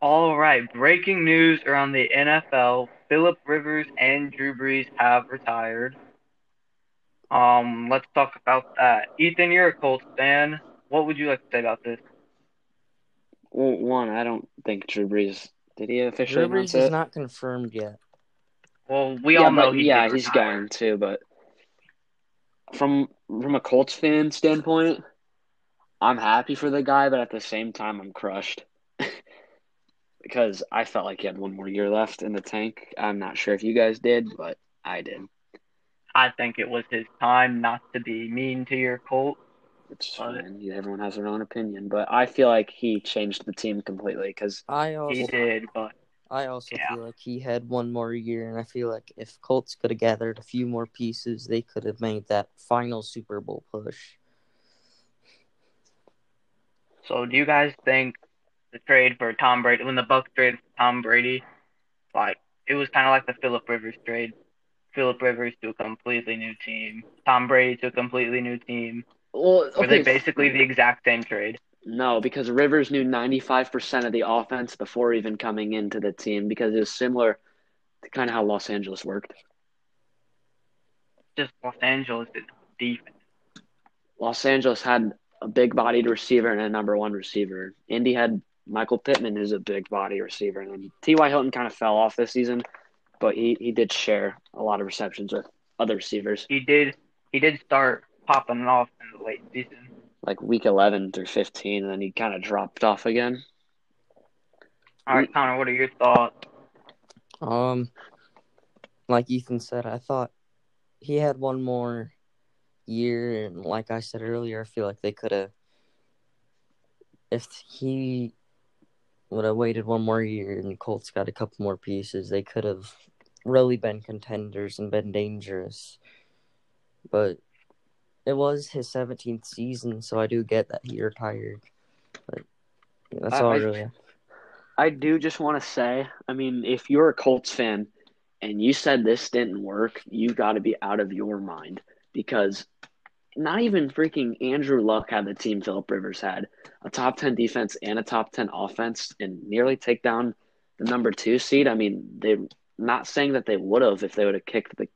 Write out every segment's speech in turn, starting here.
All right, breaking news around the NFL: Philip Rivers and Drew Brees have retired. Um, let's talk about that. Ethan, you're a Colts fan. What would you like to say about this? Well, one, I don't think Drew Brees did he officially Drew Brees is it? not confirmed yet. Well, we yeah, all know but he yeah, did he's retire. going too. But from from a Colts fan standpoint, I'm happy for the guy, but at the same time, I'm crushed because I felt like he had one more year left in the tank. I'm not sure if you guys did, but I did. I think it was his time not to be mean to your Colt. It's But- fine. Yeah, Everyone has their own opinion, but I feel like he changed the team completely because I He did, but I also Yeah. feel like he had one more year, and I feel like if Colts could have gathered a few more pieces, they could have made that final Super Bowl push. so do you guys think the trade for Tom Brady when the Bucks traded for Tom Brady, like it was kind of like the Philip Rivers trade. Philip Rivers to a completely new team. Tom Brady to a completely new team. well, Were they basically the exact same trade? No, because Rivers knew 95% of the offense before even coming into the team because it was similar to kind of how Los Angeles worked. Just Los Angeles defense. Los Angeles had a big bodied receiver and a number one receiver. Indy had Michael Pittman, is a big body receiver. And T.Y. Hilton kind of fell off this season, but he, he did share a lot of receptions with other receivers, He did he did start popping off in the late season. like week 11 through 15, and then he kind of dropped off again. All right, Connor, what are your thoughts? Um, like Ethan said, I thought he had one more year, and like I said earlier, I feel like they could have. If he would have waited one more year and Colts got a couple more pieces, they could have really been contenders and been dangerous. But it was his 17th season, so I do get that he retired. But that's I- all I- really. I do just want to say, I mean, if you're a Colts fan and you said this didn't work, you got to be out of your mind because not even freaking Andrew Luck had the team Philip Rivers had a top 10 defense and a top 10 offense and nearly take down the number two seed. I mean, they're not saying that they would have if they would have kicked the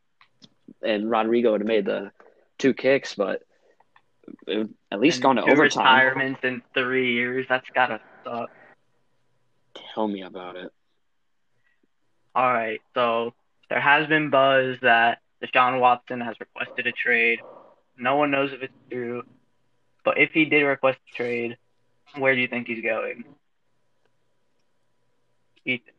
and Rodrigo would have made the two kicks, but at least And gone to two overtime. retirements in three years. That's gotta suck. Tell me about it. All right, so there has been buzz that Deshaun Watson has requested a trade. No one knows if it's true, but if he did request a trade, where do you think he's going? Ethan.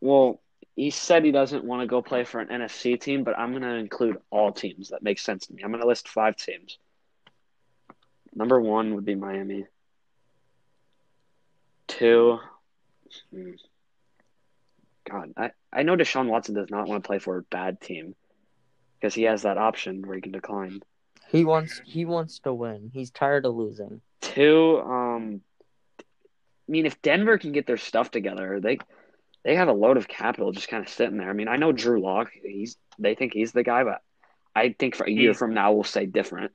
Well, he said he doesn't want to go play for an NFC team, but I'm going to include all teams. That makes sense to me. I'm going to list five teams. Number one would be Miami. Two, hmm. God, I, I know Deshaun Watson does not want to play for a bad team because he has that option where he can decline. He wants he wants to win. He's tired of losing. Two, um, I mean, if Denver can get their stuff together, they they have a load of capital just kind of sitting there. I mean, I know Drew Lock, he's they think he's the guy, but I think for a year from now we'll say different.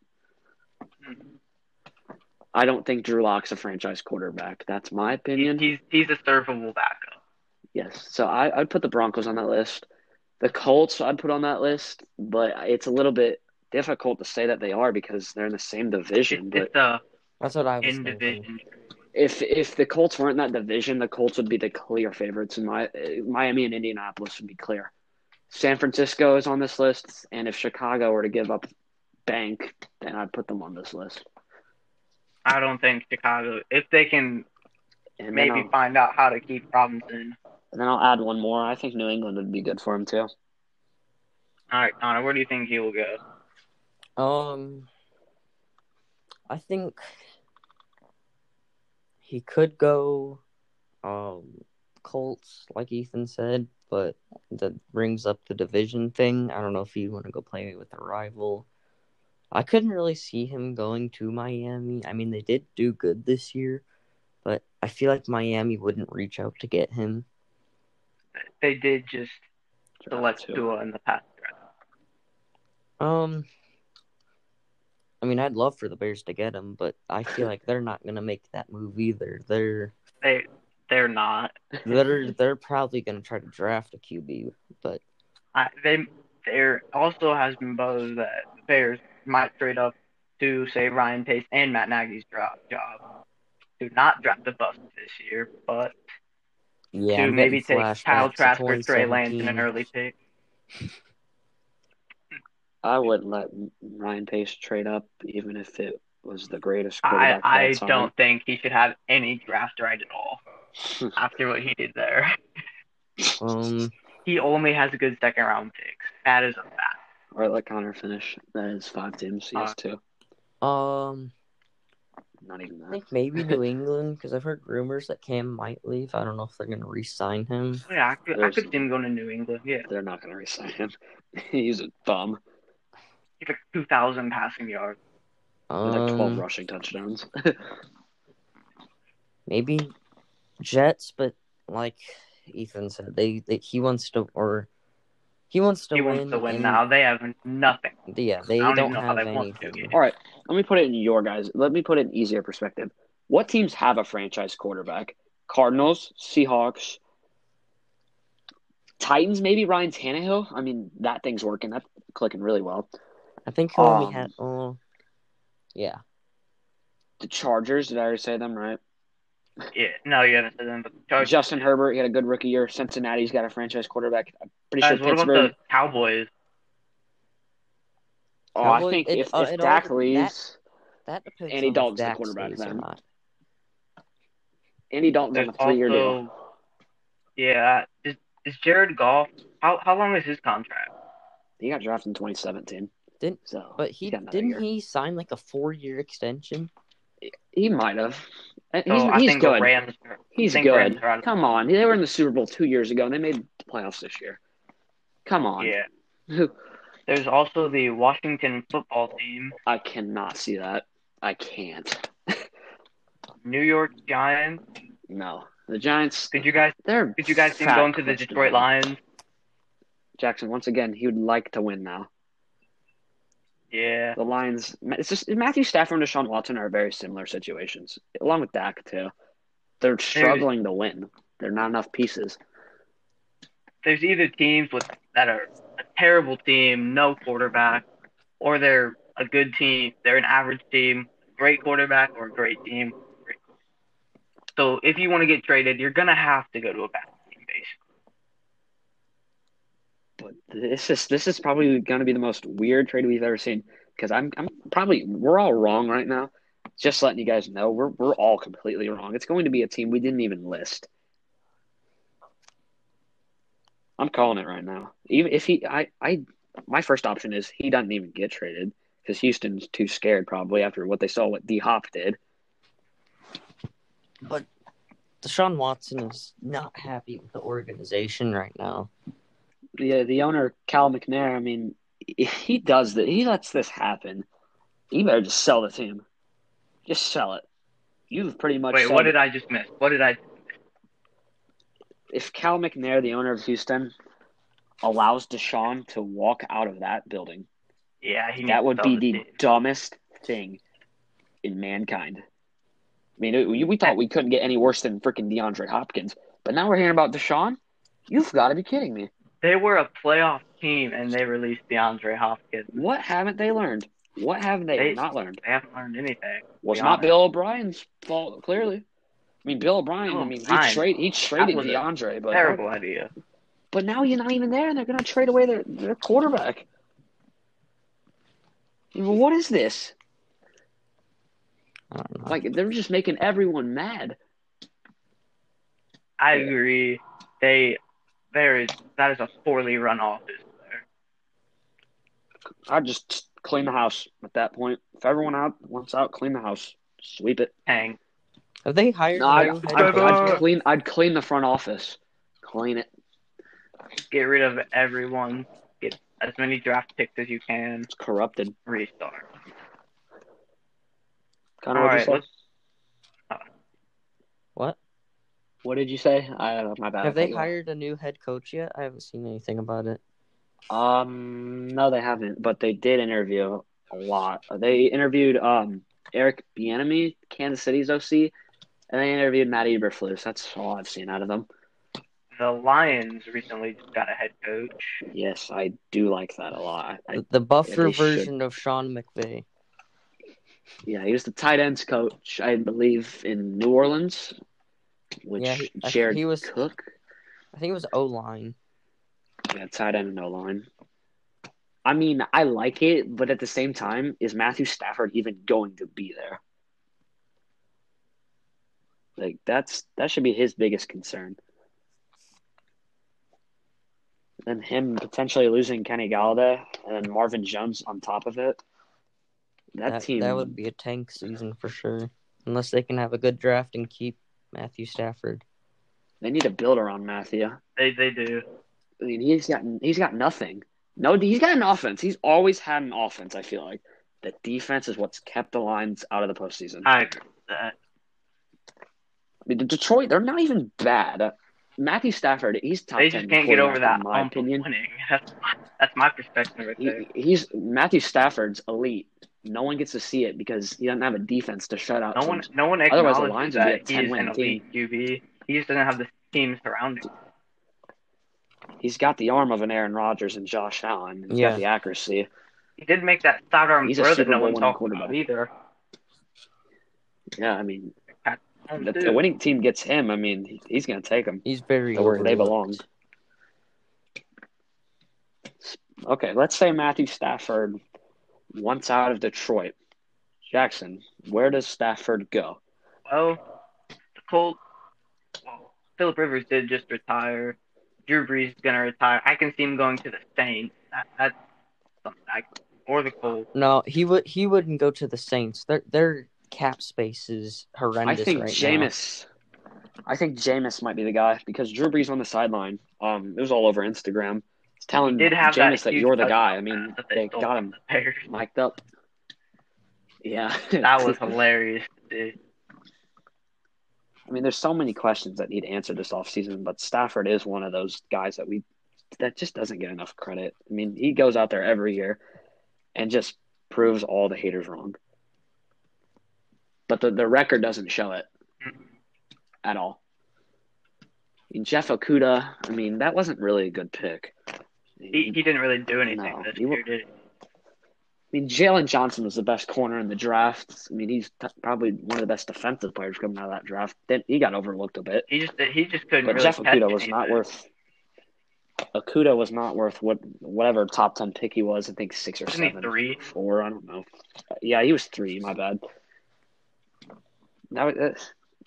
I don't think Drew Lock's a franchise quarterback. That's my opinion. He's he's a servable backup. Yes, so I, I'd put the Broncos on that list. The Colts I'd put on that list, but it's a little bit difficult to say that they are because they're in the same division. It's, But it's a That's what I was in thinking. division. if if the Colts weren't in that division, the Colts would be the clear favorites. and my Miami and Indianapolis would be clear. San Francisco is on this list, and if Chicago were to give up Bank, then I'd put them on this list. I don't think Chicago, if they can And maybe find out how to keep Robinson. And then I'll add one more. I think New England would be good for him too. All right, Connor, where do you think he will go? Um, I think he could go, um, Colts, like Ethan said, but that brings up the division thing. I don't know if you want to go play with a rival. I couldn't really see him going to Miami. I mean, they did do good this year, but I feel like Miami wouldn't reach out to get him. They did just select Two. Tua in the past draft. Um, I mean, I'd love for the Bears to get him, but I feel like they're not gonna make that move either. They're They they're not. They're they're probably gonna try to draft a QB, but I, they there also has been buzz that the Bears might trade up to say Ryan Pace and Matt Nagy's job job to not draft the bust this year, but yeah, to maybe take Kyle flashbacks to Trask or Trey Lance in an early pick. I wouldn't let Ryan Pace trade up, even if it was the greatest I quarterback. of all I don't think he should have any draft right at all after what he did there. Um, He only has a good second round picks. That is a fact. All right, let Connor finish. That is five teams. He has Uh, two. um, Not even I think maybe New England because I've heard rumors that Cam might leave. I don't know if they're gonna re-sign him. Yeah, I could, I There's- could see him going to New England. Yeah, They're not going to re-sign him. He's a bum. he's like two thousand passing yards. With like 12 Um, rushing touchdowns. maybe Jets, but like Ethan said, they, they he wants to or he wants to he win. wants to win and- now. They have nothing. Yeah, they I don't don't, even know how have they want to All right, let me put it in your guys. Let me put it in easier perspective. What teams have a franchise quarterback? Cardinals, Seahawks, Titans, maybe Ryan Tannehill. I mean, that thing's working. That's clicking really well. I think he only Um, had. Oh, yeah. The Chargers, did I already say them right? Yeah, no, you haven't said them. But Chargers. Justin Herbert, he had a good rookie year. Cincinnati's got a franchise quarterback. I'm pretty Guys, sure what about the Cowboys? oh, I think it- if, uh, if it Dak all- leaves, That depends. Andy on Dalton's the Dak quarterback or then. not. Andy Dalton's on There's a three-year deal. also, yeah, is is Jared Goff? How how long is his contract? He got drafted in 2017. Didn't- so But he's he didn't year. he sign like a four-year extension? He might have. So He's, oh, I he's think good. the Rams. are- He's think good. on- Come on, they were in the Super Bowl two years ago, and they made the playoffs this year. Come on. Yeah. There's also the Washington football team, I cannot see that. I can't. New York Giants. No, the Giants. Did you guys They're. could you guys see fat going to the. Detroit Lions? Jackson once again. He would like to win now. Yeah. The Lions. It's just Matthew Stafford and Deshaun Watson are very similar situations, along with Dak too. They're struggling to win. There are not enough pieces. There's either teams with that are a terrible team, no quarterback, or they're a good team. They're an average team, great quarterback, or a great team. So if you want to get traded, you're gonna have to go to a bad team, basically. But this is this is probably going to be the most weird trade we've ever seen because I'm I'm probably we're all wrong right now. Just letting you guys know, we're we're all completely wrong. It's going to be a team we didn't even list. I'm calling it right now. Even if he, I, I, my first option is he doesn't even get traded because Houston's too scared probably after what they saw what D Hop did. But Deshaun Watson is not happy with the organization right now. The the owner Cal McNair. I mean, if he does that, he lets this happen. You better just sell the team. Just sell it. You've pretty much. Wait, what did I just miss? What did I? If Cal McNair, the owner of Houston, allows Deshaun to walk out of that building, Yeah, he that would be the dumbest thing in mankind. I mean, we, we thought we couldn't get any worse than freaking DeAndre Hopkins, but now we're hearing about Deshaun. You've got to be kidding me. They were a playoff team and they released DeAndre Hopkins. What haven't they learned? What have they, They- not learned? They haven't learned anything. was be not. Bill O'Brien's fault, clearly. I mean, Bill O'Brien, Bill I mean, he, O'Brien. trade, he traded was DeAndre, but Terrible idea. but now you're not even there, and they're going to trade away their, their quarterback. What is this? I don't know. Like, they're just making everyone mad. I Yeah. agree. They there is that is a poorly run office there. I'd just clean the house at that point. If everyone out wants out, clean the house. Sweep it. Hang. Have they hired No, a I'd, I'd, coach? I'd clean. I'd clean the front office. Clean it. Get rid of everyone. Get as many draft picks as you can. It's corrupted. Restart. Connor, All what'd let's say? What? What did you say? I, my bad. Have they cut you off. hired a new head coach yet? I haven't seen anything about it. Um, no, they haven't, but they did interview a lot. They interviewed um Eric Bieniemy, Kansas City's OC, And they interviewed Matt Eberflus. That's all I've seen out of them. The Lions recently got a head coach. Yes, I do like that a lot. I, The, the buffer they should. version of Sean McVay. yeah, he was the tight ends coach, I believe, in New Orleans, which Yeah, he- I- Jared he was- Cook. I think it was O line. Yeah, tight end and no line. I mean, I like it, but at the same time, is Matthew Stafford even going to be there? Like that's that should be his biggest concern. Then him potentially losing Kenny Golladay and then Marvin Jones on top of it. That, That, team that would be a tank season for sure. Unless they can have a good draft and keep Matthew Stafford. they need to build around Matthew. They they do. I mean, he's got he's got nothing. No, he's got an offense. He's always had an offense. I feel like the defense is what's kept the Lions out of the postseason. I I agree with that. mean, Detroit, they're not even bad. Uh, Matthew Stafford, he's top They 10 just can't get over that in my opinion. winning. That's my, that's my perspective right there. He, he's Matthew Stafford's elite. No one gets to see it because he doesn't have a defense to shut out. No one, no one Otherwise, the acknowledges Lions would be a that he's an elite QB. He just doesn't have the team surrounding. him. He's got the arm of an Aaron Rodgers and Josh Allen. He's Yeah. got the accuracy. He did make that sidearm He's throw that Super no one one's winning talking about quarterback. either. Yeah, I mean, the, the winning team gets him. I mean, he- he's going to take him. He's very to where they belong. Okay, let's say Matthew Stafford once out of Detroit. Jackson, where does Stafford go? Well, the Colts. Well, Philip Rivers did just retire. Drew Brees is gonna retire. I can see him going to the Saints. That, that's something I, or the Colts. No, he would he wouldn't go to the Saints. Their their cap space is horrendous. I horrendous think right Jameis. I think Jameis might be the guy because Drew Brees on the sideline. Um, it was all over Instagram. It's telling did have Jameis that, huge you're the guy. I mean, that they got him the mic'd up. Yeah, That was hilarious see. I mean, there's so many questions that need answered this offseason, but Stafford is one of those guys that we that just doesn't get enough credit. I mean, he goes out there every year and just proves all the haters wrong. But the, the record doesn't show it at all. I mean, Jeff Okudah, I mean, that wasn't really a good pick. He, he didn't really do anything No, this he year, did he? I mean, Jaylon Johnson was the best corner in the draft. I mean, he's t- probably one of the best defensive players coming out of that draft. Then he got overlooked a bit. He just he just couldn't But really Jeff Okudah was not worth. Okudah was not worth what whatever top ten pick he was. I think six or Wasn't seven, three? four. I don't know. Yeah, he was three. My bad. That was, uh,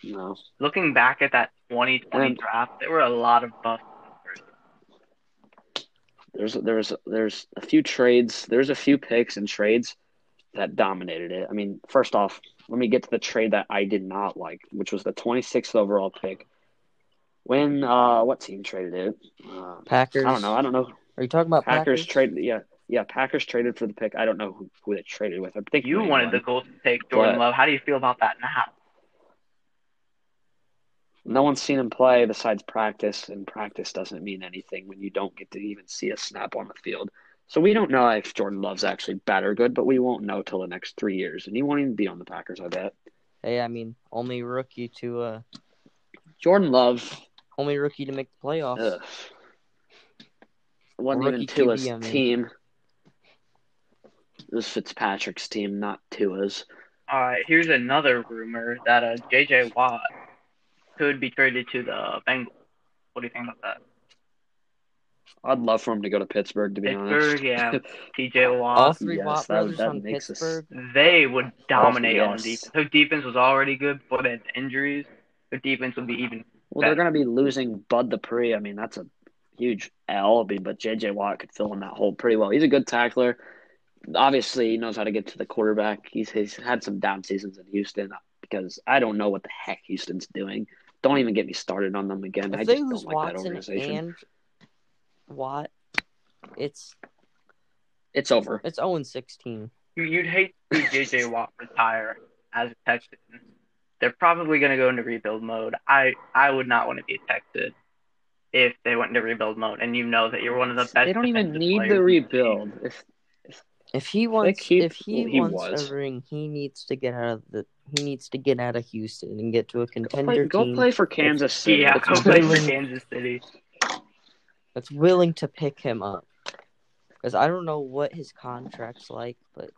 no. Looking back at that 2020 And- draft, there were a lot of busts. There's there's there's a few trades. There's a few picks and trades that dominated it. I mean, first off, let me get to the trade that I did not like, which was the 26th overall pick. When uh, what team traded it? Uh, Packers. I don't know. I don't know. Are you talking about Packers, Packers? traded. Yeah, yeah. Packers traded for the pick. I don't know who, who they traded with. I think You New wanted the England. Colts to take Jordan But- Love. How do you feel about that now? No one's seen him play besides practice, and practice doesn't mean anything when you don't get to even see a snap on the field. So we don't know if Jordan Love's actually bad or good, but we won't know till the next three years, and he won't even be on the Packers. I bet. Hey, I mean, only rookie to uh, Jordan Love. only rookie to make the playoffs. Ugh. It wasn't Rookie even Tua's QB, I mean. team. It was Fitzpatrick's team, not Tua's. All right, here's another rumor that uh, J.J. Watt could be traded to the Bengals. What do you think about that? I'd love for him to go to Pittsburgh, to be honest. Pittsburgh, yeah. T.J. All Watt. three yes, Watt that- brothers that on makes us- Pittsburgh. They would dominate on yes. defense. Their defense was already good, but then injuries, their defense would be even. Well, they're going to be losing Bud Dupree. I mean, that's a huge L. I mean, but J.J. Watt could fill in that hole pretty well. He's a good tackler. Obviously, he knows how to get to the quarterback. He's he's had some down seasons in Houston because I don't know what the heck Houston's doing. Don't even get me started on them again. I just don't lose like that organization. and Watt, it's It's over. it's 0 16. You- You'd hate to see J.J. Watt retire as a Texan. They're probably going to go into rebuild mode. I, I would not want to be a Texan if they went into rebuild mode, and you know that you're one of the best. They don't even need players the rebuild. If, if If he wants, he- if he, he wants was. a ring, he needs to get out of the. He needs to get out of Houston and get to a Go contender play, go play for Kansas City. Yeah, That's go play for willing- Kansas City. that's willing to pick him up. Because I don't know what his contract's like, but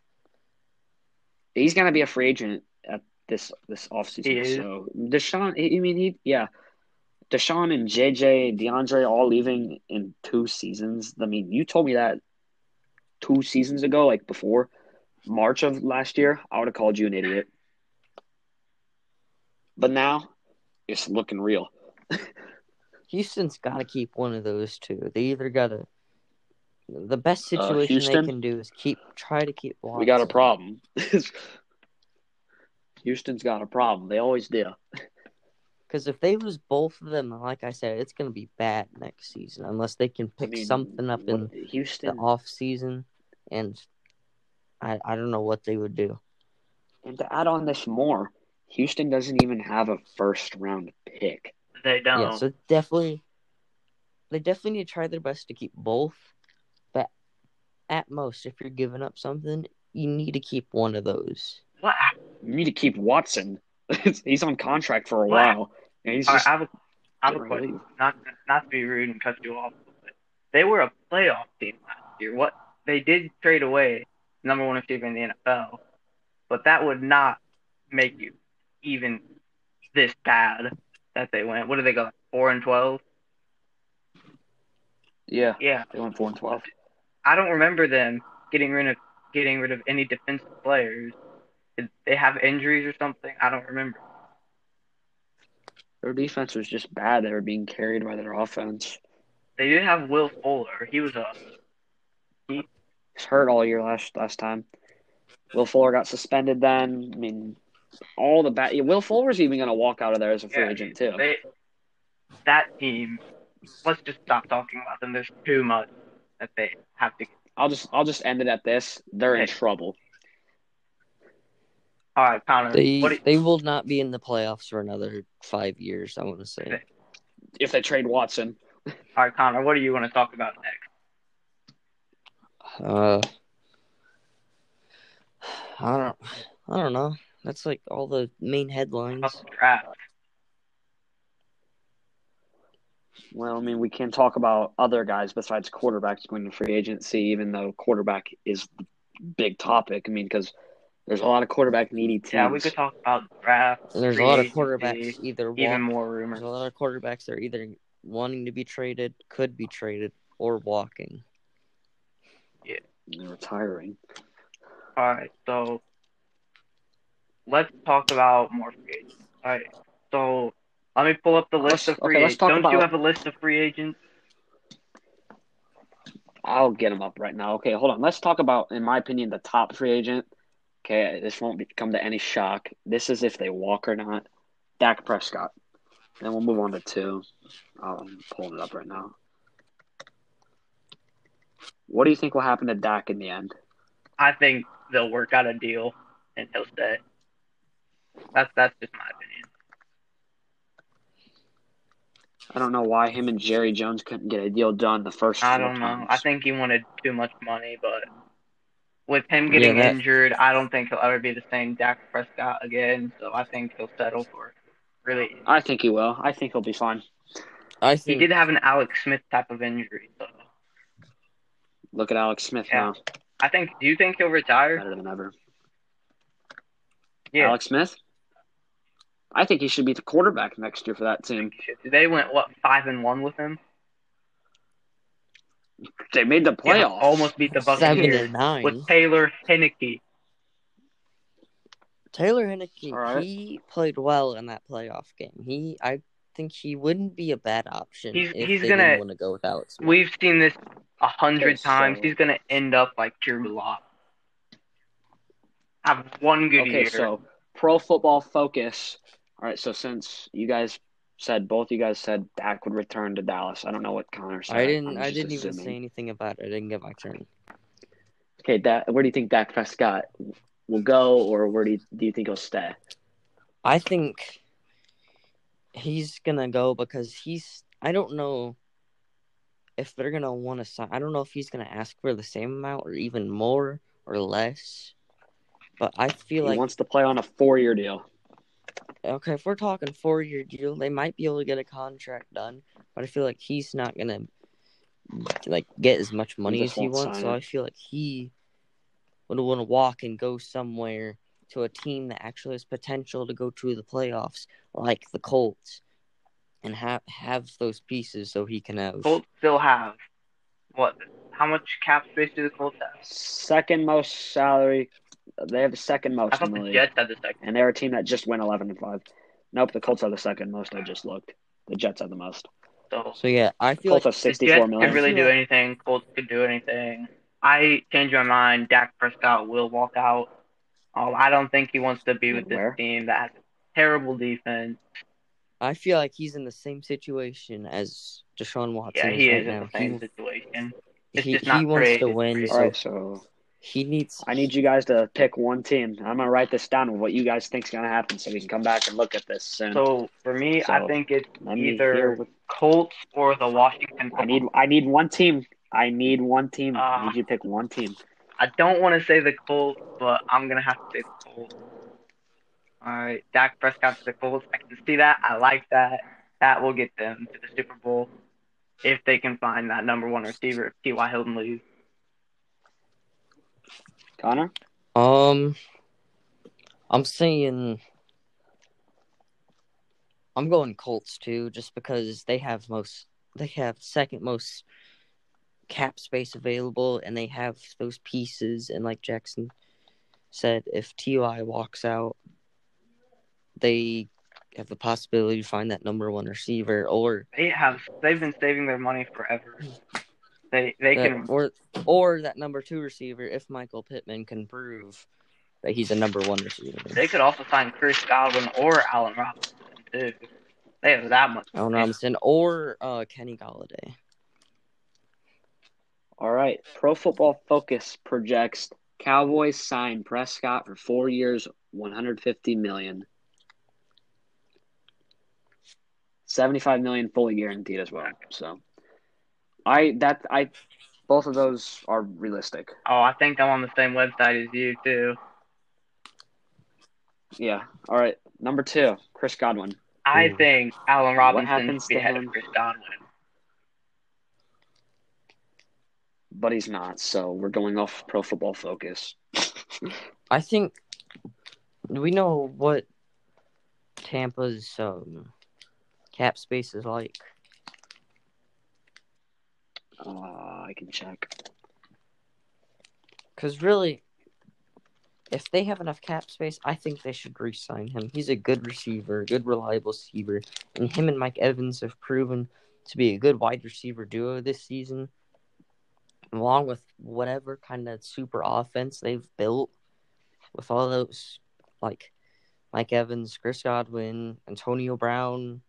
He's gonna be a free agent at this this He offseason. is? So Deshaun, I mean, he yeah, Deshaun and JJ, DeAndre all leaving in two seasons. I mean, you told me that two seasons ago, like before March of last year. I would have called you an idiot. But now it's looking real. Houston's got to keep one of those two. They either got to. The best Uh, situation they can do is keep try to keep. Watson. We got a problem. Houston's got a problem. They always do. Because if they lose both of them, like I said, it's going to be bad next season unless they can I pick mean, something up in what- the Houston. off season, and I I don't know what they would do. And to add on this more, Houston doesn't even have a first round pick. They don't. Yeah, so definitely, they definitely need to try their best to keep both. But at most, if you're giving up something, you need to keep one of those. what? You need to keep Watson. he's on contract for a What? while. And he's All right, just I have a, I have a question. Not not to be rude and cut you off, but they were a playoff team last year. What they did trade away number one receiver in the NFL, but that would not make you even this bad that they went. What did they go? Like four and twelve? Yeah, Yeah, they went four and twelve. I don't remember them getting rid of getting rid of any defensive players. Did they have injuries or something? I don't remember. Their defense was just bad. They were being carried by their offense. They did have Will Fuller. He was a He's hurt all year last last time. Will Fuller got suspended then. I mean, all the bad. Will Fuller's even going to walk out of there as a free Yeah, agent too. They, that team, let's just stop talking about them. There's too much that they have to. I'll just I'll just end it at this. They're in trouble. All right, Connor. They what you, they will not be in the playoffs for another five years. I want to say. If they trade Watson, all right, Connor. What do you want to talk about next? Uh, I don't. I don't know. That's like all the main headlines. Draft. well, I mean, we can talk about other guys besides quarterbacks going to free agency, even though quarterback is the big topic. I mean, because there's a lot of quarterback needy teams. Yeah, we could talk about the draft. And there's a lot of agency, quarterbacks either walk, Even more rumors. There's a lot of quarterbacks that are either wanting to be traded, could be traded, or walking. They're retiring. All right, so let's talk about more free agents. All right, so let me pull up the list Let's- of free okay, agents. Don't you have a list of free agents? I'll get them up right now. Okay, hold on. Let's talk about, in my opinion, the top free agent. Okay, this won't be, come to any shock. This is if they walk or not. Dak Prescott. Then we'll move on to two. I'm pulling it up right now. What do you think will happen to Dak in the end? I think they'll work out a deal and he'll stay. That's that's just my opinion. I don't know why him and Jerry Jones couldn't get a deal done the first. I four don't know. times. I think he wanted too much money, but with him getting that- injured, I don't think he'll ever be the same Dak Prescott again. So I think he'll settle for really. I think he will. I think he'll be fine. I think... He did have an Alex Smith type of injury, so Look at Alex Smith Yeah. now, I think. Do you think he'll retire? better than ever. Yeah. Alex Smith. I think he should be the quarterback next year for that team. They went what five and one with him. They made the Yeah, playoffs. almost beat the seven Buccaneers and nine. with Taylor Heinicke. Taylor Heinicke, All right. he played well in that playoff game. He, I think he wouldn't be a bad option He's- if he's they gonna- want to go with Alex. Smith. We've seen this a hundred Okay, so- times. He's gonna end up like Drew Lock. Have one good Okay, year. so pro football focus. All right, so since you guys said both you guys said Dak would return to Dallas, I don't know what Connor said. I didn't. I'm I just didn't even say anything about it. I didn't get my turn. Okay, Dak, where do you think Dak Prescott will go, or where do you, do you think he'll stay? I think he's gonna go because he's. I don't know if they're gonna want to sign. I don't know if he's gonna ask for the same amount or even more, or less. But I feel He like he wants to play on a four-year deal. okay, if we're talking four year deal, they might be able to get a contract done. But I feel like he's not gonna like get as much money just as he wants. So it. I feel like he would want to walk and go somewhere to a team that actually has potential to go to the playoffs, like the Colts, and have have those pieces so he can have. Colts still have what? How much cap space do the Colts have? Second most salary. They have the second most. I most thought in the the Jets had the second. and they're a team that just went eleven and five. Nope, the Colts are the second most. I just looked. The Jets have the most. So So yeah, I feel Colts like have the sixty-four Jets million. could really do anything. Colts could do anything. I changed my mind. Dak Prescott will walk out. Um, I don't think he wants to be with this Where? team that has terrible defense. I feel like he's in the same situation as Deshaun Watson Yeah, is he right is now. in the same situation. he It's he, just not he wants to win, great. So right, so he needs. I need you guys to pick one team. I'm gonna write this down with what you guys think's gonna happen, so we can come back and look at this soon. So for me, I think it's either hear what- Colts or the Washington. I need. I need one team. I need one team. I Ah. need you to pick one team. I don't want to say the Colts, but I'm gonna have to say the Colts. All right, Dak Prescott to the Colts. I can see that. I like that. That will get them to the Super Bowl if they can find that number one receiver if T.Y. Hilton leaves. Connor. Um, I'm saying I'm going Colts too, just because they have most, they have second most cap space available, and they have those pieces. And like Jackson said, if Ty walks out, they have the possibility to find that number one receiver, or They have. They've been saving their money forever. They they that, can. or or that number two receiver if Michael Pittman can prove that he's a number one receiver. They could also sign Chris Godwin or Allen Robinson too. They have that much. Allen Robinson or uh, Kenny Golladay. All right. Pro Football Focus projects Cowboys sign Prescott for four years, 150 million. 75 million fully guaranteed as well. So, I that I both of those are realistic. Oh, I think I'm on the same website as you too. Yeah. All right. Number two, Chris Godwin. I Ooh. think Allen Robinson happens should be to ahead him? of Chris Godwin. But he's not. So we're going off Pro Football Focus. I think we know what Tampa's um, cap space is like. Uh, I can check. Because really, if they have enough cap space, I think they should re-sign him. He's a good receiver, good reliable receiver, and him and Mike Evans have proven to be a good wide receiver duo this season. Along with whatever kind of super offense they've built, with all those like Mike Evans, Chris Godwin, Antonio Brown,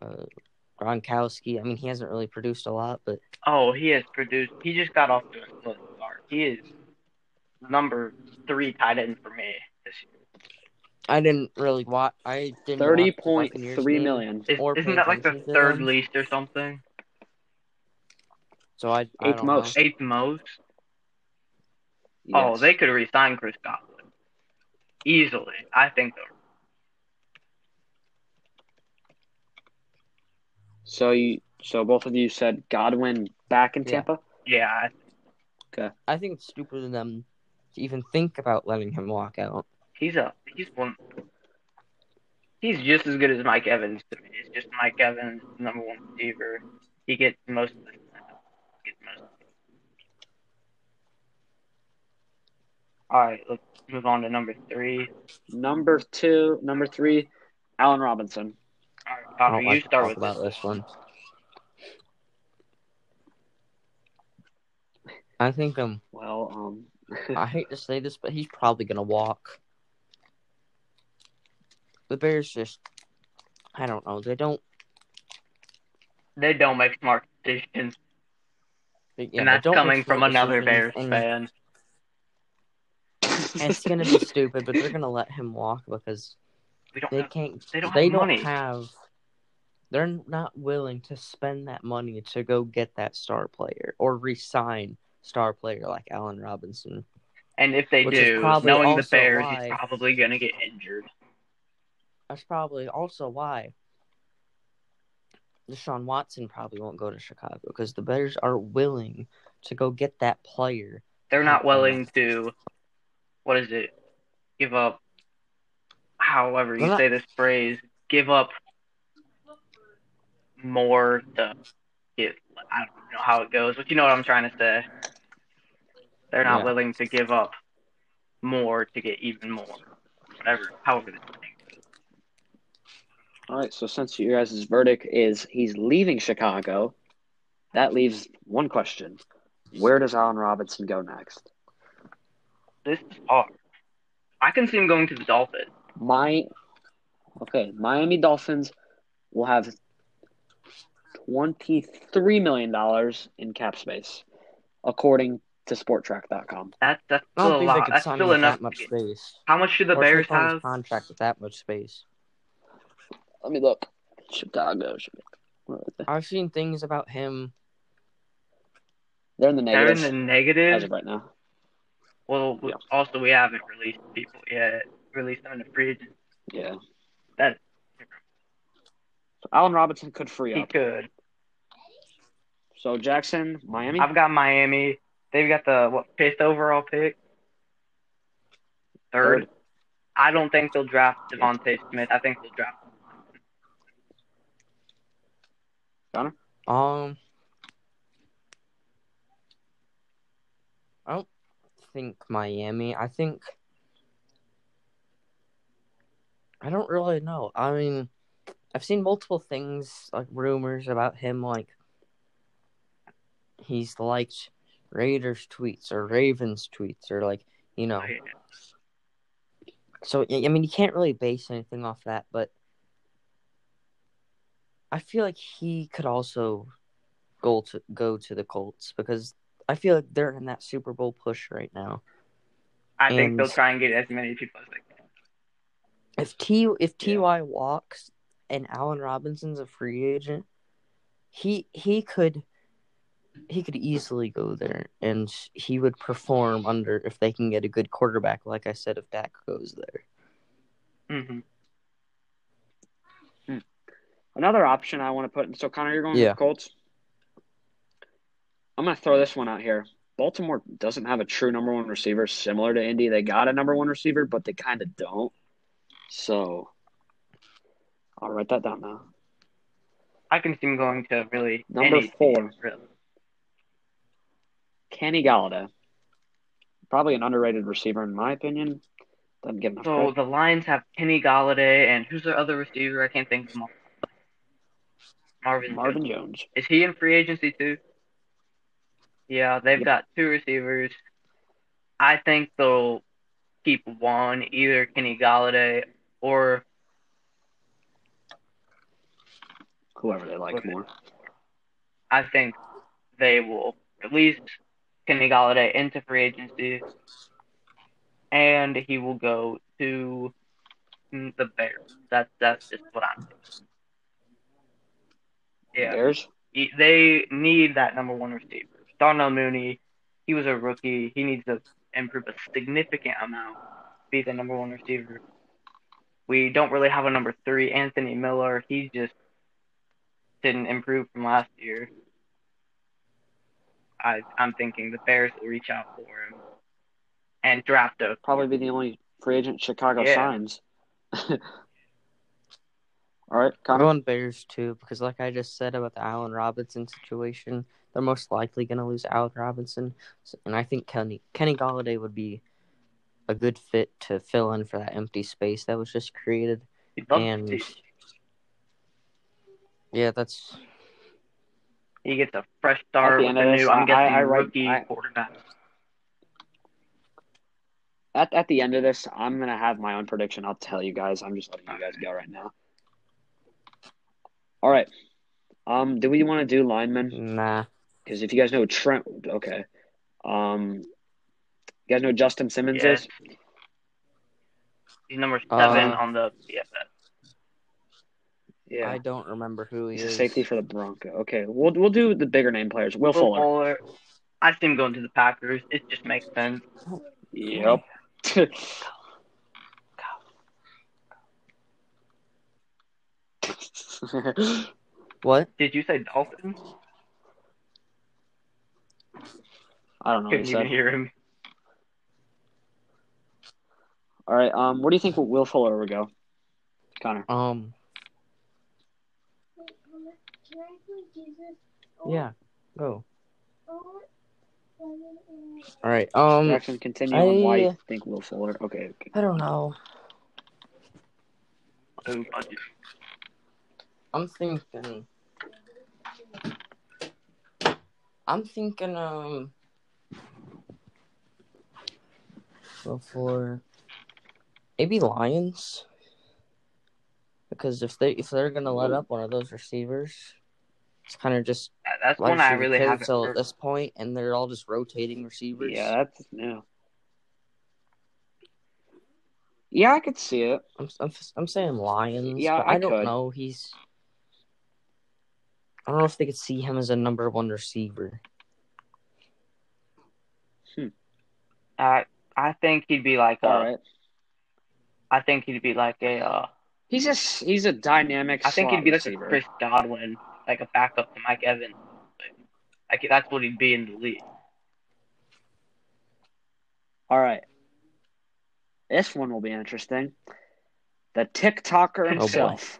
uh, Gronkowski. I mean, he hasn't really produced a lot, but Oh, he has produced. He just got off to a slow start. He is number three tight end for me this year. I didn't really watch. I didn't. Thirty watch the point Buccaneers three game, million. Is, Or isn't that like the attention third least or something? So I, I Eighth don't most. Know. Eighth most. Oh, they could resign Chris Godwin easily. I think they'll So you, so both of you said Godwin back in Yeah. Tampa. Yeah, I- I think it's stupid of them to even think about letting him walk out. he's a he's one. He's just as good as Mike Evans to me. It's just Mike Evans, number one receiver. He gets most of the gets most. Of it. All right, let's move on to number three. Number two, number three, Allen Robinson. All right, I Connor, you like to start talk with about this. this one. I think um Well, um, I hate to say this, but he's probably gonna walk. The Bears just I don't know, they don't They don't make smart decisions, yeah, and that's coming from another Bears Bears and. It's gonna be stupid, but they're gonna let him walk because don't. they Have, can't they don't they have don't money. have they're not willing to spend that money to go get that star player or re-sign star player like Allen Robinson. And if they do, knowing the Bears, why- he's probably gonna get injured. That's probably also why Deshaun Watson probably won't go to Chicago because the Bears are willing to go get that player. They're not willing to, what is it? Give up. However you say this phrase, give up more to get. I don't know how it goes, but you know what I'm trying to say. They're not Yeah. willing to give up more to get even more. Whatever, however. All right, so since you guys' verdict is he's leaving Chicago, that leaves one question: Where does Allen Robinson go next? This is hard. I can see him going to the Dolphins. My okay, Miami Dolphins will have twenty-three million dollars in cap space, according to Spotrac.com. That's that's still a lot. That's sign still enough. that much space. How much do the Or Bears take on his have? contract with that much space. Let me look. Chicago. Where? I've seen things about him. They're in the They're in negative the as of right now. Well, Yeah. also we haven't released people yet. Released them in the free agent. Yeah. That So Allen Robinson could free he up. He could. So Jackson, Miami. I've got Miami. They've got the what fifth overall pick. Third. Third. I don't think they'll draft DeVonta Smith. I think they'll draft. Um, I don't think Miami. I think I don't really know. I mean, I've seen multiple things like rumors about him, like he's liked Raiders tweets or Ravens tweets or like you know. So I I mean, you can't really base anything off that, but I feel like he could also go to go to the Colts because I feel like they're in that Super Bowl push right now. I think they'll try and get as many people as they can. If T if Yeah. Ty walks and Allen Robinson's a free agent, he he could he could easily go there and he would perform under if they can get a good quarterback. Like I said, if Dak goes there. hmm Another option I want to put. So Connor, you're going Yeah. with the Colts. I'm going to throw this one out here. Baltimore doesn't have a true number one receiver similar to Indy. They got a number one receiver, but they kind of don't. So I'll write that down now. I can see him going to really Number any four. team, really. Kenny Golladay, probably an underrated receiver in my opinion. Doesn't get enough So credit. the Lions have Kenny Golladay and who's their other receiver? I can't think of him. Marvin. Marvin Jones. Jones. Is he in free agency too? Yeah, they've got two receivers. I think they'll keep one, either Kenny Golladay or Whoever they like more. I think they will release Kenny Golladay into free agency, and he will go to the Bears. That's that's just what I'm thinking. Yeah, Bears. they need that number one receiver. Darnell Mooney, he was a rookie. He needs to improve a significant amount, be the number one receiver. We don't really have a number three, Anthony Miller. He just didn't improve from last year. I I'm thinking the Bears will reach out for him and draft a Probably be the only free agent Chicago Yeah. signs. All right, I'm Connor. going Bears too because, like I just said about the Allen Robinson situation, they're most likely going to lose Alec Robinson, and I think Kenny Kenny Golladay would be a good fit to fill in for that empty space that was just created. He'd love to And yeah, that's He gets a fresh start the with end a new, I'm I- guessing, I write- rookie I- quarterback. At at the end of this, I'm gonna have my own prediction. I'll tell you guys. I'm just letting you guys go right now. All right. Um, do we want to do linemen? nah. Because if you guys know Trent, okay. Um, you guys know who Justin Simmons Yes. is? He's number seven Uh, on the PFF. Yeah, I don't remember who he he's a is. safety for the Bronco. Okay, we'll we'll do the bigger name players. Will, Will Fuller. Fuller. I see him going to the Packers. It just makes sense. Yep. What? Did you say Dolphins? I don't know. What Couldn't even hear him. All right. Um, where do you think Will Fuller will go? Connor. Um. Can I please use this? Yeah. Go. Oh, All right. Um. Jackson, continue on why I- you think Will Fuller. Okay. okay. I don't know. I'm thinking. I'm thinking. Um. Before. Maybe Lions. Because if they if they're gonna let up one of those receivers, it's kind of just That- That's one I really haven't carousel at this point, and they're all just rotating receivers. Yeah, that's new. Yeah, I could see it. I'm I'm, I'm saying Lions. Yeah, but I I, don't could. know. He's. I don't know if they could see him as a number one receiver. Hmm. I I think he'd be like a. All right. I think he'd be like a. Uh, He's just he's a dynamic. I think slot he'd be like receiver. a Chris Godwin, like a backup to Mike Evans. Like that's what he'd be in the league. All right. This one will be interesting. The TikToker Oh, himself,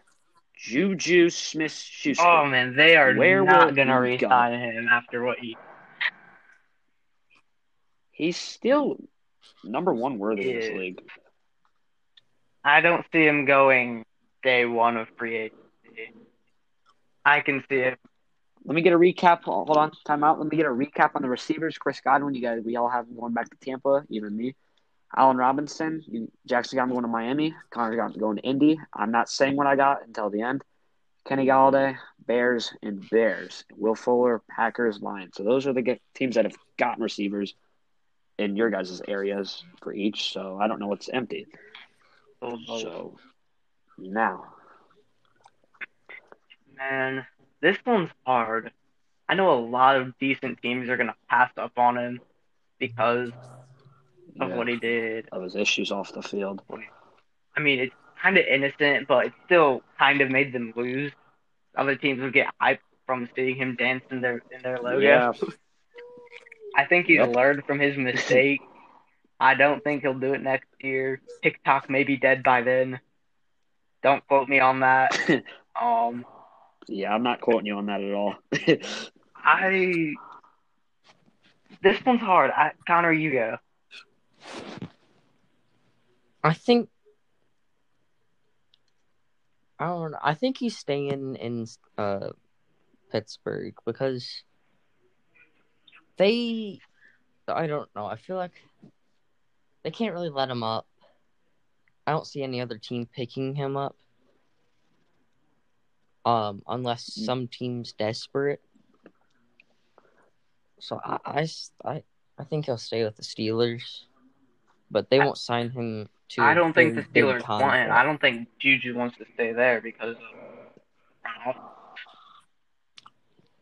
Juju Smith Schuster. Oh man, they are Where will not gonna he go? him after what he. He's still number one worthy in this league. I don't see him going day one of free agency. I can see it. Let me get a recap. Hold on, time out. Let me get a recap on the receivers. Chris Godwin, you guys, we all have him going back to Tampa, even me. Allen Robinson, you, Jackson got him going to Miami. Connor got him going to Indy. I'm not saying what I got until the end. Kenny Golladay, Bears, and Bears. Will Fuller, Packers, Lions. So those are the teams that have gotten receivers in your guys' areas for each. So I don't know what's empty. Oh, So now, Man, this one's hard. I know a lot of decent teams are gonna pass up on him because of yeah, what he did. of his issues off the field. I mean, it's kind of innocent, but it still kind of made them lose. Other teams would get hyped from seeing him dance in their in their logo. Yeah. I think he's Yep. learned from his mistake. I don't think he'll do it next year. TikTok may be dead by then. Don't quote me on that. Um, Yeah, I'm not quoting you on that at all. I this one's hard. I, Connor, you go. I think. I don't know. I think he's staying in uh, Pittsburgh because they. I don't know. I feel like they can't really let him up. I don't see any other team picking him up. Um, unless some team's desperate. So I, I, I think he'll stay with the Steelers, but they I- won't sign him to. I don't think the Steelers want him. I don't think Juju wants to stay there because of front office.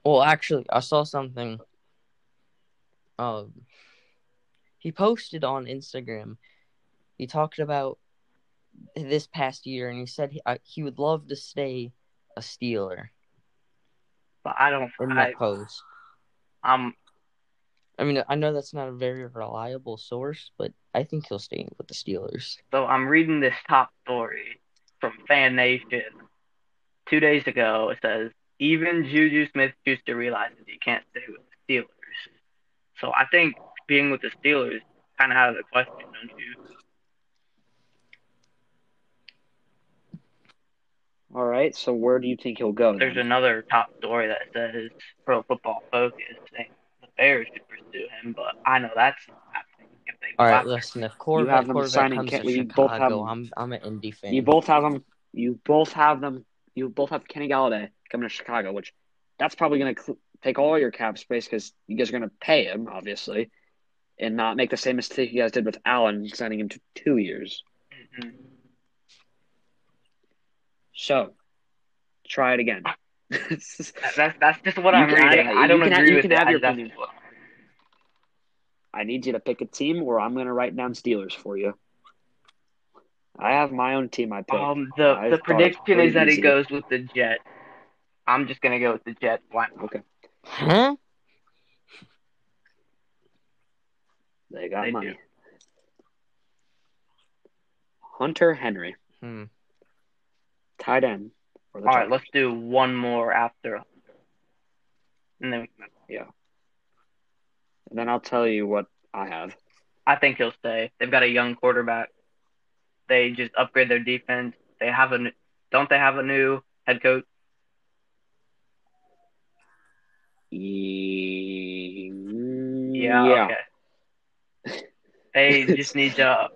Well, actually, I saw something. Um, he posted on Instagram. He talked about this past year, and he said he, uh, he would love to stay a Steeler But I don't. in I, that post. I'm I mean, I know that's not a very reliable source, but I think he'll stay with the Steelers. so I'm reading this top story from Fan Nation. Two days ago, it says even Juju Smith-Schuster realizes he can't stay with the Steelers. So I think being with the Steelers kind of out of the question, don't you? All right, so where do you think he'll go? There's then? another top story that says Pro Football Focus saying the Bears should pursue him, but I know that's not happening if they All right, listen. If Corvette, have them signing comes Ken- to we both have Chicago, I'm I'm an Indy fan. You both have them. You both have them. You both have Kenny Golladay coming to Chicago, which that's probably going to cl- take all your cap space because you guys are going to pay him, obviously, and not make the same mistake you guys did with Allen signing him to two years. Mhm. So, try it again. That's that's just what You I'm can- reading. I- I, don't you can have- agree you with can it. have I your opinion. I need you to pick a team, or I'm gonna write down Steelers for you. I have my own team. I pick. Um, the I the prediction is that he easy. goes with the Jets. I'm just gonna go with the Jets. Why? Okay, Huh? they got They money. do. Hunter Henry, Hmm. tight end. For the All right, Chargers. let's do one more after, and then we can- Yeah. And then I'll tell you what I have. I think he'll stay. They've got a young quarterback. They just upgrade their defense. They have a n- don't they have a new head coach? Yeah. Yeah. yeah. Okay. They just need to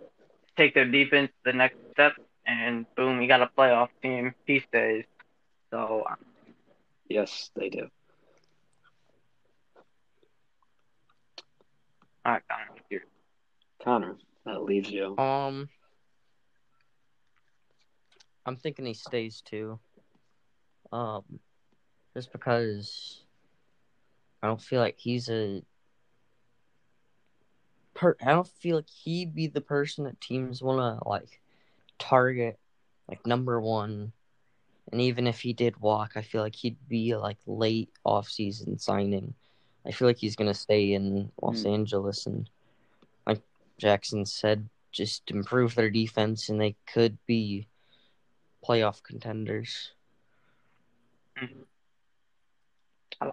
take their defense to the next step, and boom, you got a playoff team. He stays. So uh, Yes, they do. all right, Connor, what's your- Connor, that leaves you. Um, I'm thinking he stays too. Um, just because I don't feel like he's a per. I don't feel like he'd be the person that teams want to like target, like number one. And even if he did walk, I feel like he'd be like late off season signing. I feel like he's gonna stay in Los Hmm. Angeles and like Jackson said, just improve their defense and they could be playoff contenders. I-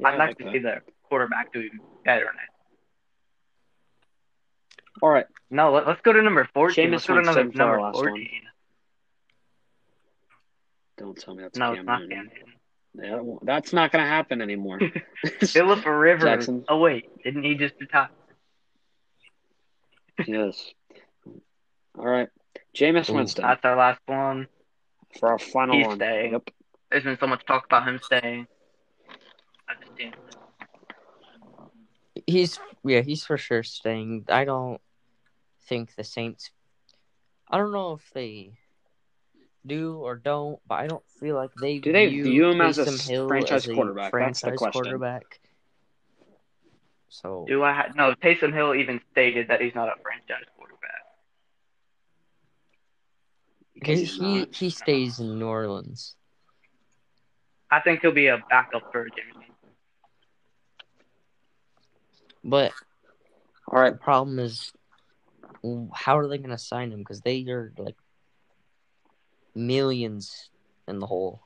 Yeah, I'd I like like to that. quarterback doing better next. All right. No, let, us go to number fourteen. Jameis let's go to number, Winston number last one. fourteen. Don't tell me that's No, Cam not Newton. Cam Yeah, that that's not going to happen anymore. Philip Rivers. Jackson. Oh wait, didn't he just retire? yes. All right. Jameis Ooh. Winston That's our last one. for our final He's one. staying. Yep. There's been so much talk about him staying. I just didn't. He's yeah, he's for sure staying. I don't think the Saints. I don't know if they do or don't, but I don't feel like they Do they view, view him as a Hill franchise as a quarterback? That's the Franchise question. quarterback. So Do I ha- no? Taysom Hill even stated that he's not a franchise quarterback. Because he he, he stays in New Orleans. I think he'll be a backup for Jimmy. But All right. the problem is, how are they going to sign him? Because they are like millions in the hole.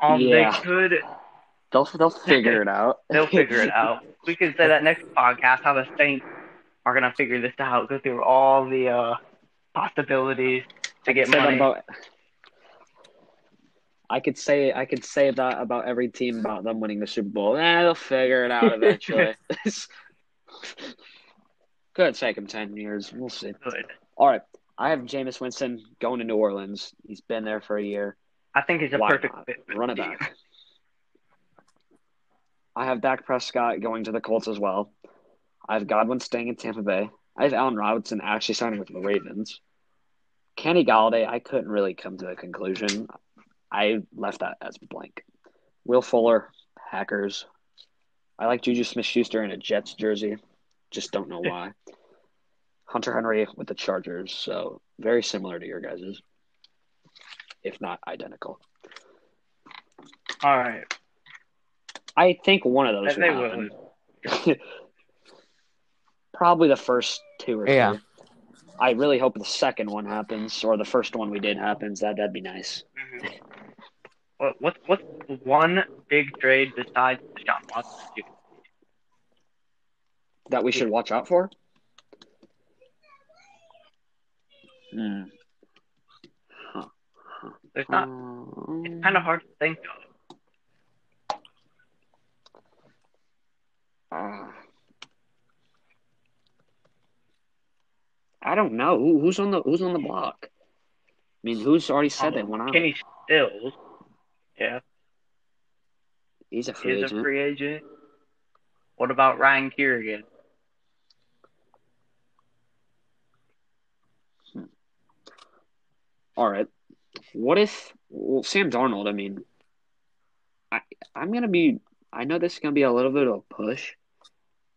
Um, yeah. they could. They'll they'll figure it out. They'll figure it out. We can say that next podcast how the Saints are gonna figure this out. Go through all the uh, possibilities to get Say that money. about- I could say I could say that about every team about them winning the Super Bowl. Eh, they'll figure it out eventually. Could take them ten years. We'll see. Good. All right. I have Jameis Winston going to New Orleans. He's been there for a year. I think he's a Why perfect not? fit. Run it team. back. I have Dak Prescott going to the Colts as well. I have Godwin staying in Tampa Bay. I have Allen Robinson actually signing with the Ravens. Kenny Golladay, I couldn't really come to a conclusion. I left that as blank. Will Fuller, Hackers. I like Juju Smith Schuster in a Jets jersey. Just don't know why. Hunter Henry with the Chargers. So very similar to your guys's, if not identical. All right. I think one of those They will will. Probably the first two or Yeah. three. I really hope the second one happens, or the first one we did happens. That that'd be nice. Mhm. What what's what's one big trade besides Deshaun Watson? That we should watch out for. Hmm. Huh. There's not. Um, It's kind of hard to think of. uh, I don't know Who, who's on the who's on the block. I mean, who's already said they want out? Kenny Stills. Yeah, He's a free he's agent. a free agent. What about Ryan Kerrigan? All right. What if well, Sam Darnold? I mean, I I'm gonna be. I know this is gonna be a little bit of a push,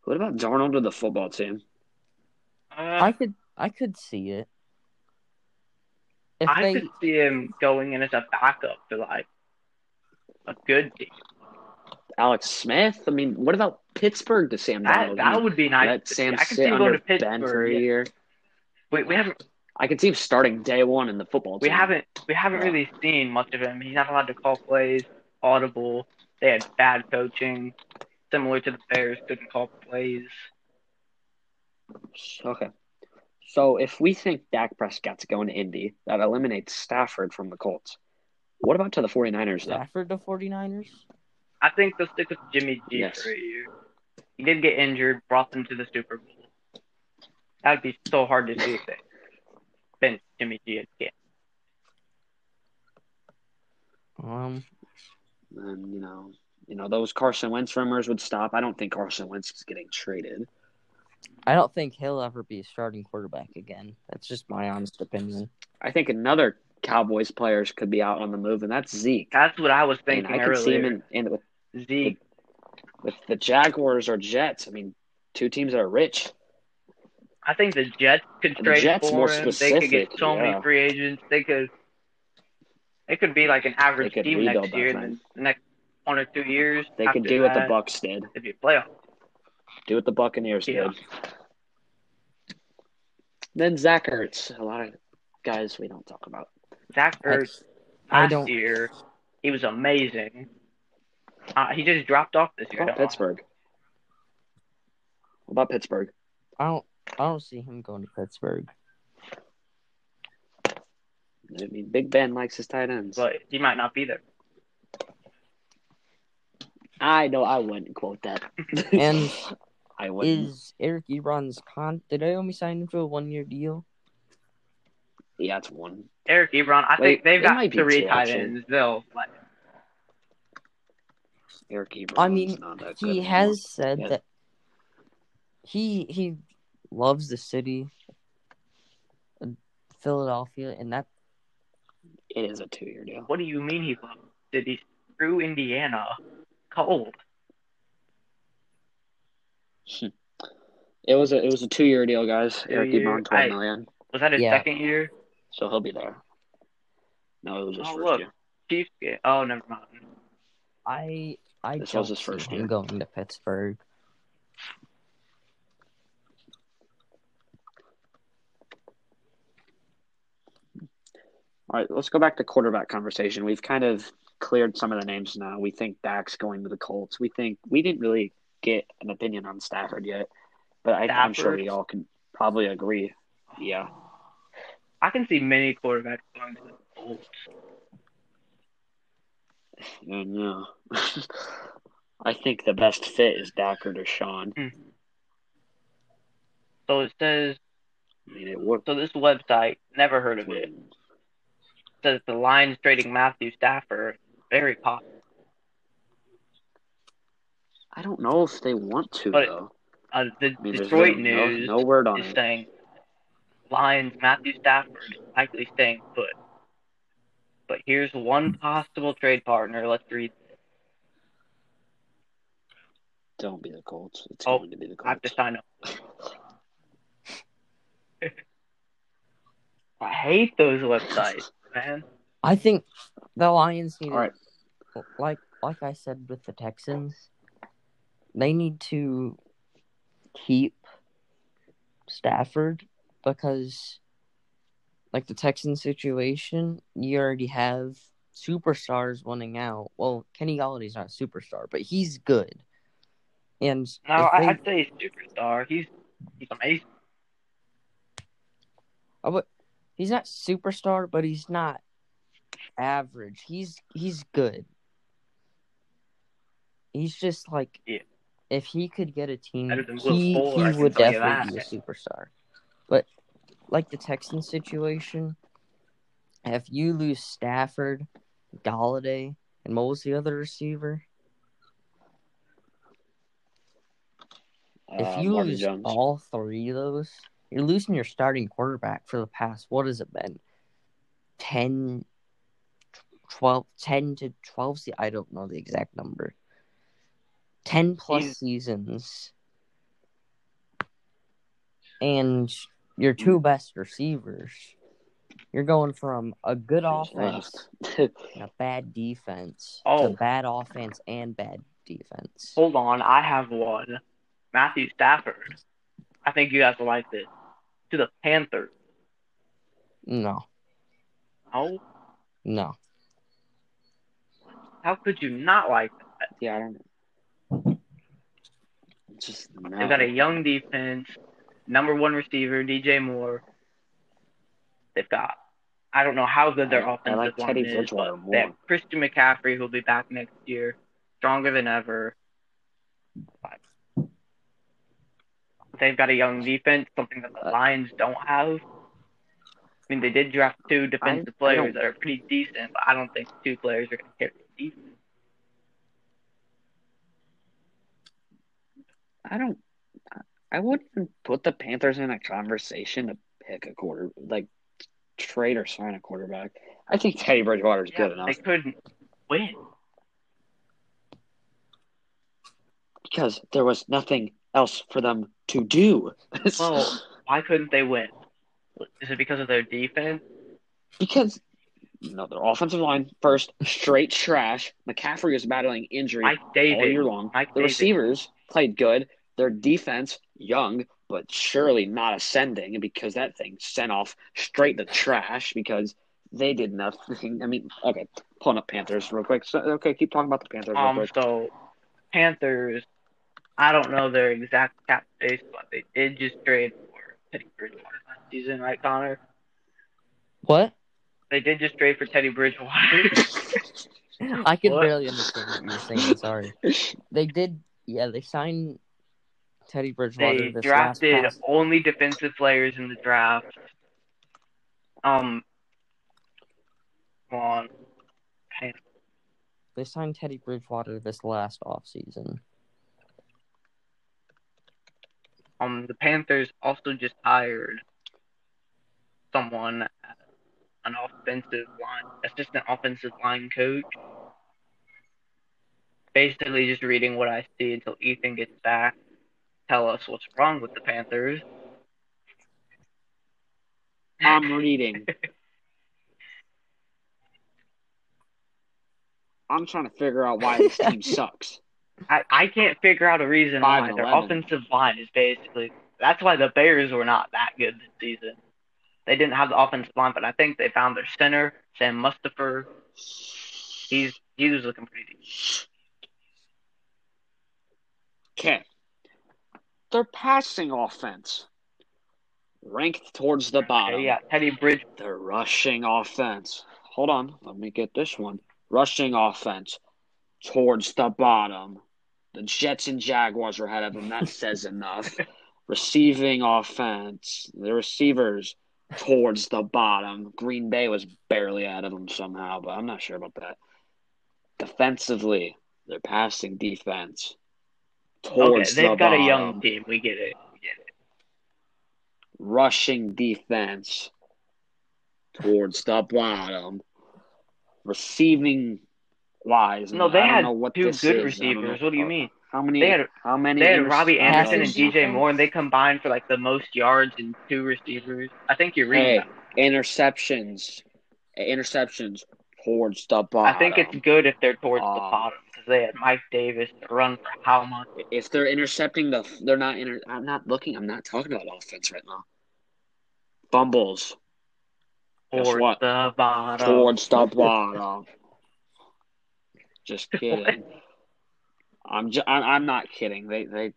What about Darnold to the football team? Uh, I could I could see it. If I they could see him going in as a backup for like a good team. Alex Smith. I mean, what about Pittsburgh to Sam That that would be nice. Let. Sam I could see sit under to Ben for a yeah. year. We, we haven't I could see him starting day one in the football we haven't we haven't Yeah. really seen much of him. He's not allowed to call plays, audible. They had bad coaching, similar to the Bears, couldn't call plays. Okay. So if we think Dak Prescott's going to Indy, that eliminates Stafford from the Colts. What about to the 49ers, though? Stafford to 49ers? I think they'll stick with Jimmy G Yes. for a year. He did get injured, brought them to the Super Bowl. That'd be so hard to see if they bench Jimmy G again. Um And, you know, you know, those Carson Wentz rumors would stop. I don't think Carson Wentz is getting traded. I don't think he'll ever be a starting quarterback again. That's just my honest opinion. I think another Cowboys players could be out on the move, and that's Zeke. That's what I was thinking I could see him in, in with, Zeke. with the Jaguars or Jets. I mean, two teams that are rich. I think the Jets could The trade Jets for more him. They could get specific, so yeah. many free agents. They could. They could be like an average team next year. And the next one or two years, They could do what the Bucks did. It'd be a playoff. Do what the Buccaneers Yeah. did. Then Zach Ertz. A lot of guys we don't talk about. Zach Ertz I last don't year, he was amazing. Uh, he just dropped off this What year. about. Pittsburgh? What about Pittsburgh? I don't I don't see him going to Pittsburgh. I mean, Big Ben likes his tight ends. but he might not be there. I know I wouldn't quote that. And I wouldn't. is Eric Ebron's con did I only sign him to a one year deal? yeah, it's one. Eric Ebron, I Wait, think they've it got might be three two, tight actually. ends. They'll like, Eric Ebron. I mean, he has said Yeah. that he he loves the city Philadelphia and that It is a two-year deal. what do you mean he loves? the city? Through Indiana? Cold. It was a it was a two-year deal, guys. Eric Two-year- Ebron, twelve I- million. Was that his Yeah. second year? So he'll be there. No, it was his Oh, first look. year. Chiefs game. Oh, never mind. I I This was his first him year. going to Pittsburgh. All right, let's go back to quarterback conversation. We've kind of cleared some of the names now. We think Dak's going to the Colts. We think we didn't really get an opinion on Stafford yet, but I, I'm sure we all can probably agree. Yeah, I can see many quarterbacks going to the Colts. and yeah, I think the best fit is Dak or Deshaun. So it says. I mean, it would. So this website, never heard of it. Says the Lions trading Matthew Stafford. Very popular. I don't know if they want to But- though. Uh, the I mean, Detroit no- News no, word on is it. saying Lions Matthew Stafford likely staying put. But here's one possible trade partner. Let's read. Don't be the Colts. It's Oh, going to be the I have to sign up. I hate those websites, man. I think the Lions need All right. like like I said with the Texans, they need to keep Stafford because like the Texans situation, you already have superstars winning out. Well, Kenny Golladay's not a superstar, but he's good. And No, they- I'd say he's superstar. He's he's amazing. Oh, but he's not superstar, but he's not average. He's he's good. He's just like Yeah. if he could get a team, Better than Will he, he would definitely be a superstar. But like the Texans situation, if you lose Stafford, Golladay, and what was the other receiver? If Uh, you Marvin lose Jones. all three of those, you're losing your starting quarterback for the past, what has it been? 10, 12, 10 to 12, se- I don't know the exact number. 10 plus He's- seasons. and your two mm-hmm. best receivers. You're going from a good Who's offense left? and a bad defense Oh. to bad offense and bad defense. Hold on, I have one. Matthew Stafford. I think you guys will like this. To the Panthers. No, Oh, no. how could you not like that? yeah, I don't know. Just no. They've got a young defense, number one receiver, DJ Moore. They've got, I don't know how good their I- I offensive like line Teddy is, but more. they have Christian McCaffrey who'll be back next year, stronger than ever. They've got a young defense, something that the Uh, Lions don't have. I mean, they did draft two defensive I players don't- that are pretty decent, but I don't think two players are going to carry the defense. I don't. I- wouldn't even put the Panthers in a conversation to pick a quarter, like trade or sign a quarterback. I think Teddy Bridgewater is Yeah, good enough they couldn't win. because there was nothing else for them to do. Well, why couldn't they win? Is it because of their defense? because no, their offensive line first straight trash. McCaffrey was battling injury all year long. Mike the Davis. receivers played good. Their defense young, but surely not ascending because that thing sent off straight to trash because they did nothing. I mean, okay, pulling up Panthers real quick. So, okay, keep talking about the Panthers real Um, quick. so Panthers, I don't know their exact cap space, but they did just trade for Teddy Bridgewater last season, right, Connor? What? They did just trade for Teddy Bridgewater. I can What? barely understand what you're saying. Sorry. They did. Yeah, they signed Teddy Bridgewater. they this drafted only defensive players in the draft. Um, come on. Pan- They signed Teddy Bridgewater this last offseason. Um, the Panthers also just hired someone, an offensive line, assistant offensive line coach. Basically, just reading what I see until Ethan gets back. Tell us what's wrong with the Panthers. I'm reading. I'm trying to figure out why this team sucks. I, I can't figure out a reason why their 11. offensive line is basically. That's why the Bears were not that good this season. They didn't have the offensive line, but I think they found their center, Sam Mustipher. He's he was looking pretty. Okay. Their passing offense ranked towards the bottom. Yeah, Teddy Bridge. Their rushing offense. Hold on, let me get this one. Rushing offense towards the bottom. The Jets and Jaguars are ahead of them. That says enough. Receiving offense. The receivers towards the bottom. Green Bay was barely ahead of them somehow, but I'm not sure about that. Defensively, their passing defense Okay, they've the got bottom a young team. We get it. We get it. rushing defense towards the bottom. Receiving wise, No, they I don't had know what two good is. Receivers. What do you mean? How many? They had- how many? They had Robbie Anderson and DJ Moore, and they combined for like the most yards and two receivers. I think you're reading. Hey, interceptions, interceptions towards the bottom. I think it's good if they're towards the Um, bottom because they had Mike Davis run for how much? if they're intercepting the, they're not. Inter- I'm not looking. I'm not talking about offense right now. Fumbles Guess Towards what? the bottom. towards the bottom. Just kidding. I'm ju- I'm not kidding. They they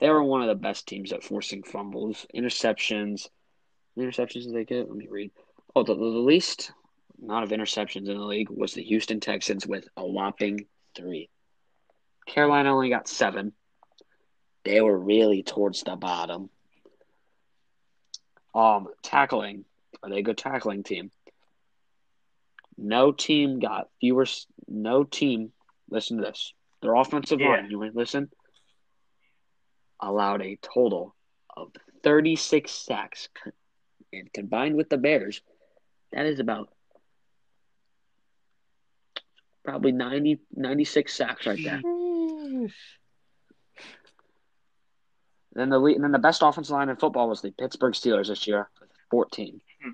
they were one of the best teams at forcing fumbles, interceptions. The interceptions did they get? Let me read. Oh, the, the least amount of interceptions in the league was the Houston Texans with a whopping three. Carolina only got seven. They were really towards the bottom. Um, tackling. Are they a good tackling team? No team got fewer. No team. Listen to this. Their offensive Yeah. line. You want to listen? Allowed a total of 36 sacks, and combined with the Bears, that is about probably 90, 96 sacks right there. Then the le- and then the best offensive line in football was the Pittsburgh Steelers this year, with 14. Hmm.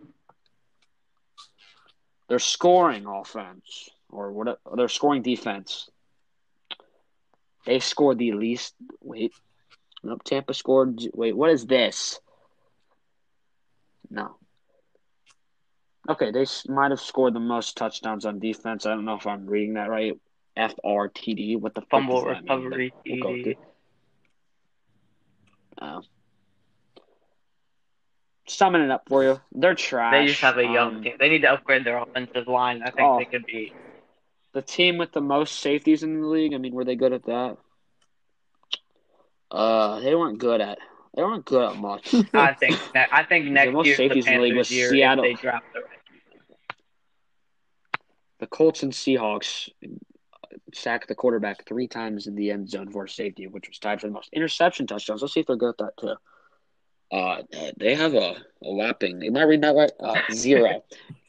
Their scoring offense, or what? Their scoring defense. They scored the least. Wait, nope. Tampa scored. Wait, what is this? No. Okay, they might have scored the most touchdowns on defense. I don't know if I'm reading that right. FRTD. What the Fumble recovery We'll go with TD. it. Oh. Summing it up for you. They're trash. They just have a young Um, team. They need to upgrade their offensive line. I think Oh. they could be. The team with the most safeties in the league. I mean, were they good at that? Uh, they weren't good at. They weren't good at much. I think. I think next most year's the safeties in the league Panthers' was year Seattle. they draft the. The Colts and Seahawks sacked the quarterback three times in the end zone for safety, which was tied for the most interception touchdowns. Let's see if they're good at that too. Uh, they have a, a whopping. Am I reading that right? Uh, zero.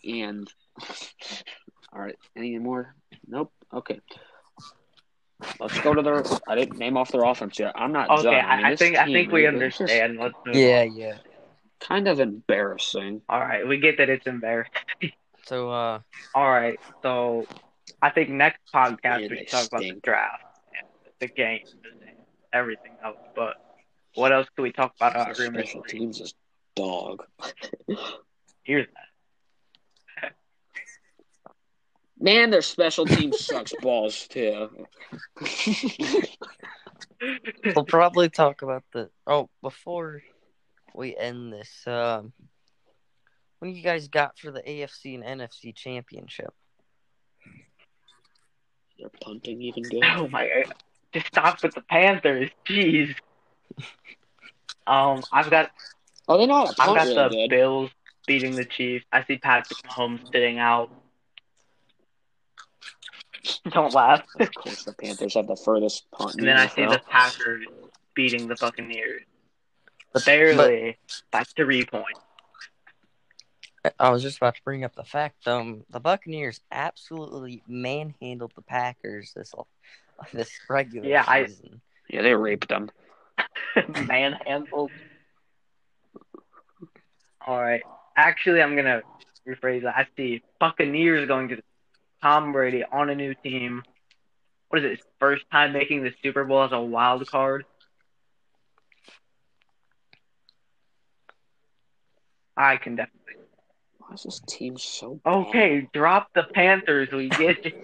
and all right, any more? Nope. Okay. Let's go to their. I didn't name off their offense yet. I'm not Okay, done. I, mean, I think I team, think we it- just understand. Let's move Yeah, on. yeah. Kind of embarrassing. All right, we get that it's embarrassing. So, uh, All right, so I think next podcast Man, we should talk about the draft, and the game, and everything else. But what else could we talk about? Their rumors. special teams is dog. Here's that. Man, their special team sucks balls too. we'll probably talk about the. Oh, before we end this, um, what do you guys got for the AFC and NFC championship? They're punting even good. Oh my god! Just stop with the Panthers, jeez. Um, I've got Oh, they know how to I've got the good. Bills beating the Chiefs. I see Patrick Mahomes sitting out. Don't laugh. Of course, the Panthers have the furthest punt. And then I see NFL. the Packers beating the Buccaneers. But barely by three points. I was just about to bring up the fact um the Buccaneers absolutely manhandled the Packers this this regular Yeah, I- season. Yeah, they raped them. Manhandled. Alright. Actually I'm gonna rephrase that. I see Buccaneers going to Tom Brady on a new team. What is it? His first time making the Super Bowl as a wild card? I can definitely Why is this team so bad? Okay, drop the Panthers. We get if,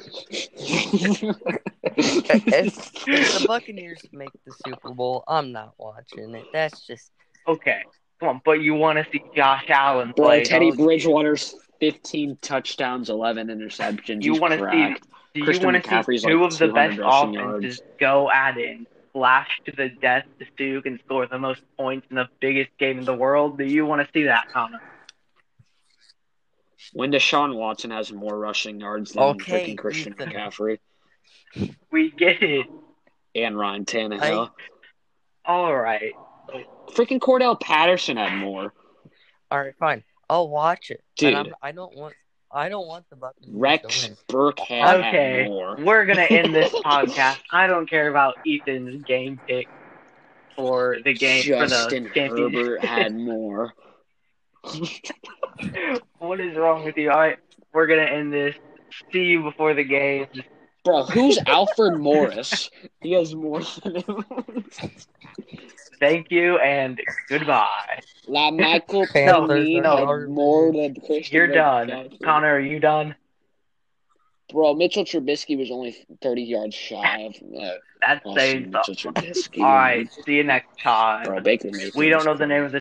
if the Buccaneers make the Super Bowl, I'm not watching it. That's just Okay, come on, but you want to see Josh Allen Bro, play? Teddy don't? Bridgewater's 15 touchdowns, 11 interceptions. You want to see? Do you want to see two like of the best rushing offenses go at it, flash to the death to see who can score the most points in the biggest game in the world? Do you want to see that, Connor? When Deshaun Watson has more rushing yards than Okay, freaking Christian Ethan. McCaffrey We get it. and Ryan Tannehill. All right. Freaking Cordarrelle Patterson had more. all right. Fine, I'll watch it. Dude. And I'm, I don't want. I don't want the Buccaneers Rex to. Burkhead Okay, had more. we're gonna end this podcast. I don't care about Ethan's game pick for the game Justin for the championship. Herbert had more. what is wrong with you? All right, we're gonna end this. See you before the game. Bro, who's Alfred Morris? He has more than him. Thank you and goodbye. La Michael Panthers Palomino are had more than Christian You're done. McCaffrey. Connor, are you done? Bro, Mitchell Trubisky was only 30 yards shy of uh, That's awesome saying Mitchell something. Trubisky. All right, see you next time. Bro, Baker Mayfield We don't know the name of the